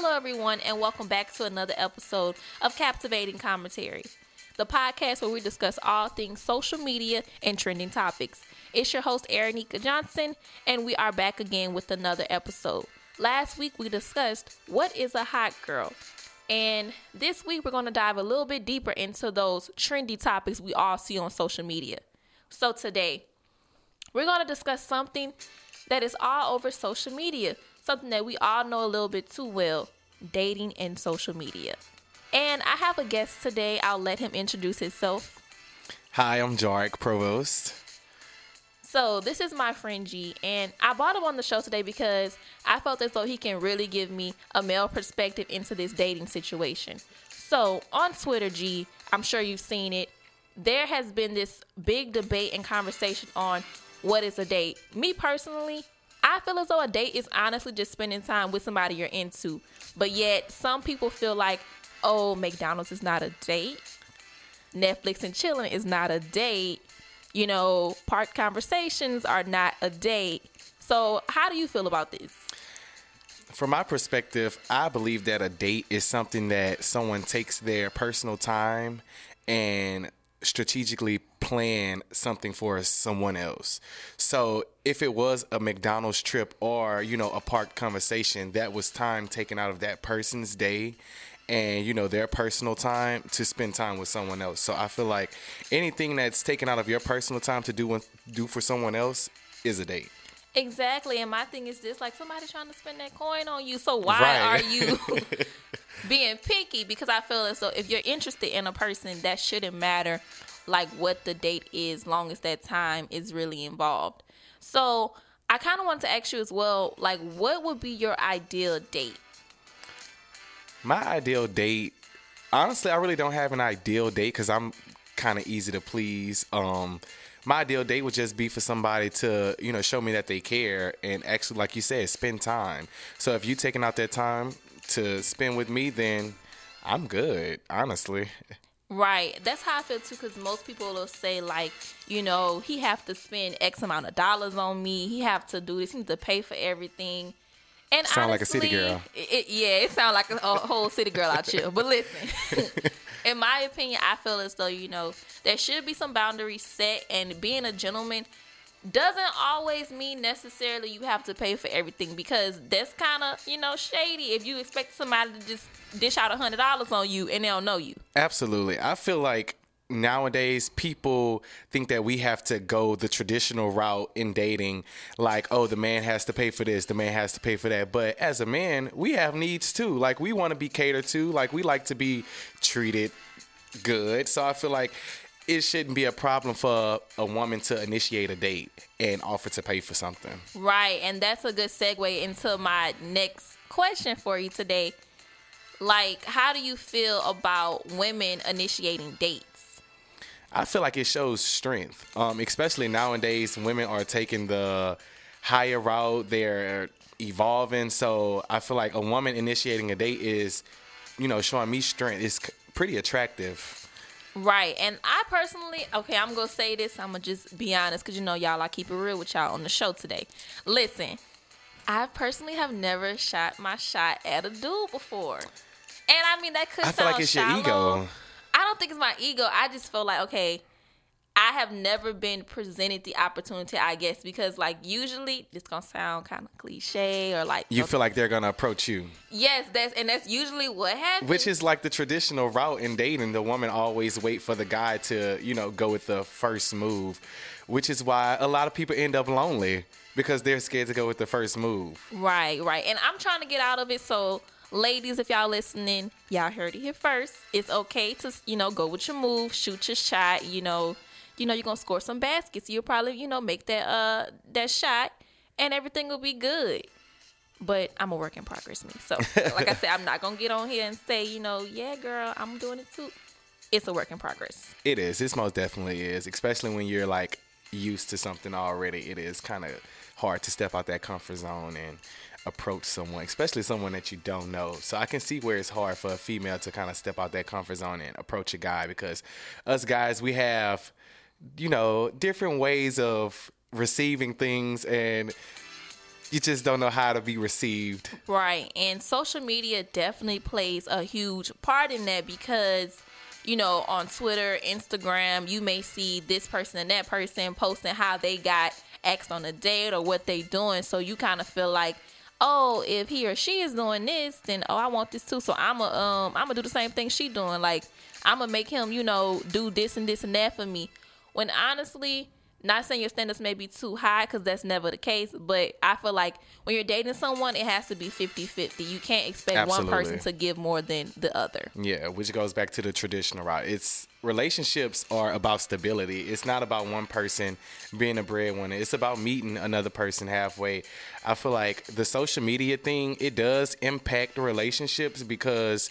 Hello, everyone, and welcome back to another episode of Captivating Commentary, the podcast where we discuss all things social media and trending topics. It's your host, Erinika Johnson, and we are back again with another episode. Last week, we discussed what is a hot girl. And this week, we're going to dive a little bit deeper into those trendy topics we all see on social media. So, today, we're going to discuss something that is all over social media, something that we all know a little bit too well dating and social media. And I have a guest today. I'll let him introduce himself. Hi, I'm Georick Provost. So, this is my friend G, and I brought him on the show today because I felt as though he can really give me a male perspective into this dating situation. So, on Twitter, G, I'm sure you've seen it. There has been this big debate and conversation on what is a date. Me personally, I feel as though a date is honestly just spending time with somebody you're into. But yet, some people feel like, oh, McDonald's is not a date. Netflix and chilling is not a date. You know, park conversations are not a date. So, how do you feel about this? From my perspective, I believe that a date is something that someone takes their personal time and strategically plan something for someone else. So if it was a McDonald's trip or, you know, a park conversation, that was time taken out of that person's day and, you know, their personal time to spend time with someone else. So I feel like anything that's taken out of your personal time to do do for someone else is a date. Exactly. And my thing is this like somebody trying to spend that coin on you. So why right. are you being picky? Because I feel as though if you're interested in a person, that shouldn't matter like what the date is, long as that time is really involved. So I kind of want to ask you as well, like what would be your ideal date? My ideal date, honestly, I really don't have an ideal date because I'm kind of easy to please. Um, my ideal date would just be for somebody to, you know, show me that they care and actually, like you said, spend time. So if you taking out that time to spend with me, then I'm good, honestly. Right. That's how I feel too. Because most people will say like, you know, he have to spend X amount of dollars on me. He have to do this. He need to pay for everything. And I sound honestly, like a city girl. It, yeah, it sounds like a, a, whole city girl out here. But listen, in my opinion, I feel as though you know there should be some boundaries set, and being a gentleman doesn't always mean necessarily you have to pay for everything because that's kind of you know shady if you expect somebody to just dish out a hundred dollars on you and they don't know you. Absolutely. I feel like nowadays people think that we have to go the traditional route in dating like oh the man has to pay for this the man has to pay for that. But as a man we have needs too. Like we want to be catered to. Like we like to be treated good. So i feel like it shouldn't be a problem for a woman to initiate a date and offer to pay for something. Right, and that's a good segue into my next question for you today. Like, how do you feel about women initiating dates? I feel like it shows strength, um, especially nowadays. Women are taking the higher route; they're evolving. So I feel like a woman initiating a date is, you know, showing me strength. It's pretty attractive. Right. And I personally, okay, I'm going to say this. I'm going to just be honest because you know, y'all, I keep it real with y'all on the show today. Listen, I personally have never shot my shot at a dude before. And I mean, that could I feel like it's shallow. your ego. I don't think it's my ego. I just feel like, okay, I have never been presented the opportunity, I guess, because like usually it's gonna sound kind of cliche or like you okay. feel like they're gonna approach you. Yes, that's and that's usually what happens. Which is like the traditional route in dating. The woman always wait for the guy to you know go with the first move, which is why a lot of people end up lonely because they're scared to go with the first move. Right, right, and I'm trying to get out of it so ladies, if y'all listening, y'all heard it here first. It's okay to, you know, go with your move, shoot your shot, you know, you know you're gonna score some baskets. You'll probably you know make that uh that shot, and everything will be good. But I'm a work in progress, me. So like I said, I'm not gonna get on here and say you know yeah, girl, I'm doing it too. It's a work in progress. It is. It most definitely is, especially when you're like used to something already. It is kind of hard to step out that comfort zone and approach someone, especially someone that you don't know. So I can see where it's hard for a female to kind of step out that comfort zone and approach a guy because us guys, we have you know, different ways of receiving things and you just don't know how to be received. Right. And social media definitely plays a huge part in that because, you know, on Twitter, Instagram, you may see this person and that person posting how they got asked on a date or what they doing. So you kind of feel like, oh, if he or she is doing this, then oh, I want this too. So I'm a um I'm gonna do the same thing she doing. Like I'm gonna make him, you know, do this and this and that for me. When honestly, not saying your standards may be too high because that's never the case, but I feel like when you're dating someone, it has to be 50 50. You can't expect Absolutely. one person to give more than the other. Yeah, which goes back to the traditional route. It's relationships are about stability. It's not about one person being a breadwinner. It's about meeting another person halfway. I feel like the social media thing, it does impact relationships because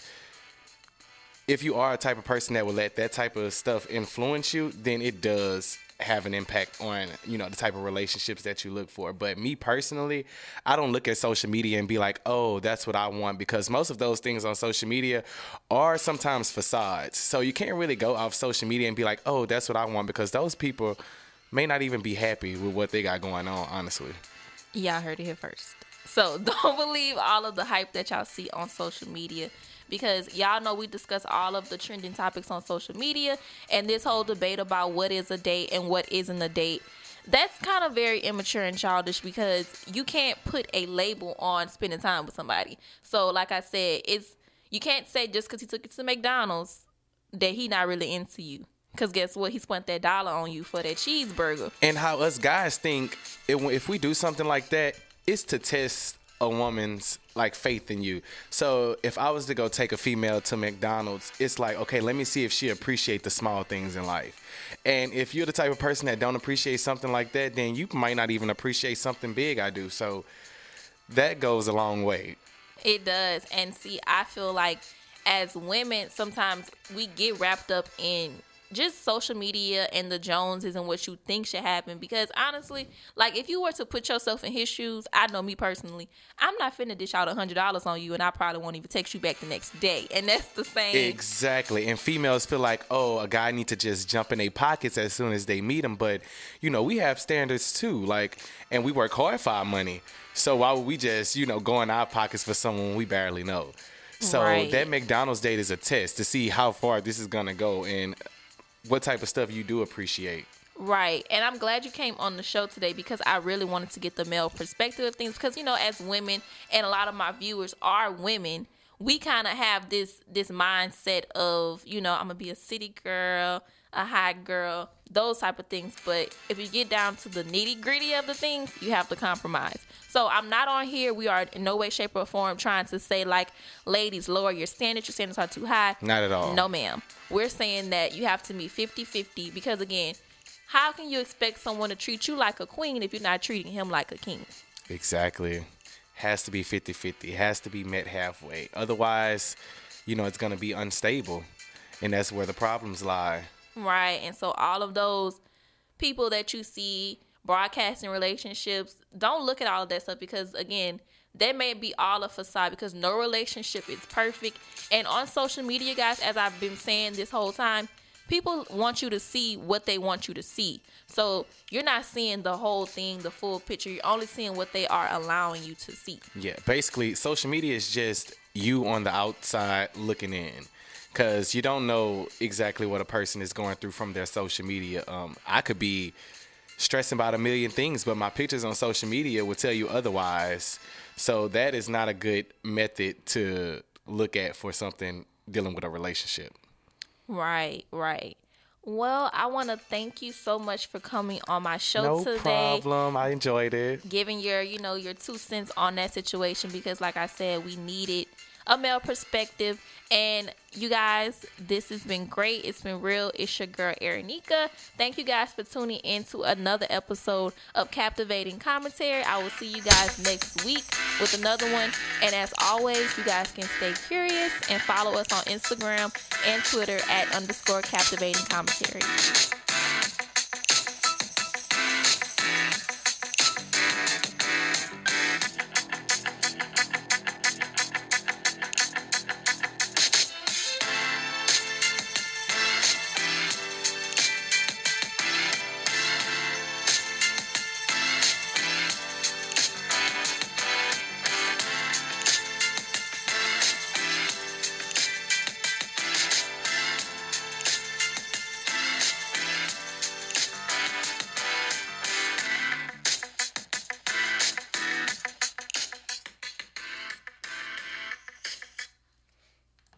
if you are a type of person that will let that type of stuff influence you, then it does have an impact on you know the type of relationships that you look for. But me personally i don't look at social media and be like oh that's what i want because most of those things on social media are sometimes facades. So you can't really go off social media and be like oh that's what i want because those people may not even be happy with what they got going on honestly. Yeah, I heard it here first. So don't believe all of the hype that y'all see on social media because y'all know we discuss all of the trending topics on social media and this whole debate about what is a date and what isn't a date. That's kind of very immature and childish because you can't put a label on spending time with somebody. So like I said, it's you can't say just because he took you to McDonald's that he not really into you. Cause guess what? He spent that dollar on you for that cheeseburger. and how us guys think if we do something like that it's to test a woman's like faith in you. So if i was to go take a female to mcdonald's it's like okay let me see if she appreciate the small things in life. And if you're the type of person that don't appreciate something like that then you might not even appreciate something big i do. So that goes a long way. It does. And see, I feel like as women, sometimes we get wrapped up in just social media and the Joneses and what you think should happen. Because honestly, like if you were to put yourself in his shoes, I know me personally, I'm not finna dish out a hundred dollars on you, and I probably won't even text you back the next day. And that's the same. Exactly. And females feel like, oh, a guy need to just jump in their pockets as soon as they meet him. But, you know, we have standards too. Like, and we work hard for our money. So why would we just, you know, go in our pockets for someone we barely know? So Right. that McDonald's date is a test to see how far this is gonna go and what type of stuff you do appreciate. Right. And I'm glad you came on the show today because I really wanted to get the male perspective of things because you know as women and a lot of my viewers are women, we kind of have this this mindset of, you know, I'm going to be a city girl, a high girl, those type of things, but if you get down to the nitty-gritty of the things, you have to compromise. So I'm not on here. We are in no way, shape, or form trying to say like, ladies, lower your standards. Your standards are too high. Not at all. No, ma'am. We're saying that you have to meet 50 50 because, again, how can you expect someone to treat you like a queen if you're not treating him like a king? Exactly. Has to be 50 50. Has to be met halfway. Otherwise, you know, it's going to be unstable. And that's where the problems lie. Right. And so, all of those people that you see broadcasting relationships, don't look at all of that stuff because, again, that may be all a facade because no relationship is perfect. And on social media, guys, as I've been saying this whole time, people want you to see what they want you to see. So you're not seeing the whole thing, the full picture. You're only seeing what they are allowing you to see. Yeah, basically, social media is just you on the outside looking in. Because you don't know exactly what a person is going through from their social media. Um, I could be stressing about a million things, but my pictures on social media will tell you otherwise. So that is not a good method to look at for something dealing with a relationship. Right, right. Well, I want to thank you so much for coming on my show No today. No problem. I enjoyed it. giving your you know your two cents on that situation because like i said we needed a male perspective. And you guys this has been great. It's been real. It's your girl Erinika. thank you guys for tuning in to another episode of captivating commentary. I will see you guys next week with another one. And as always you guys can stay curious and follow us on instagram and twitter at underscore captivating commentary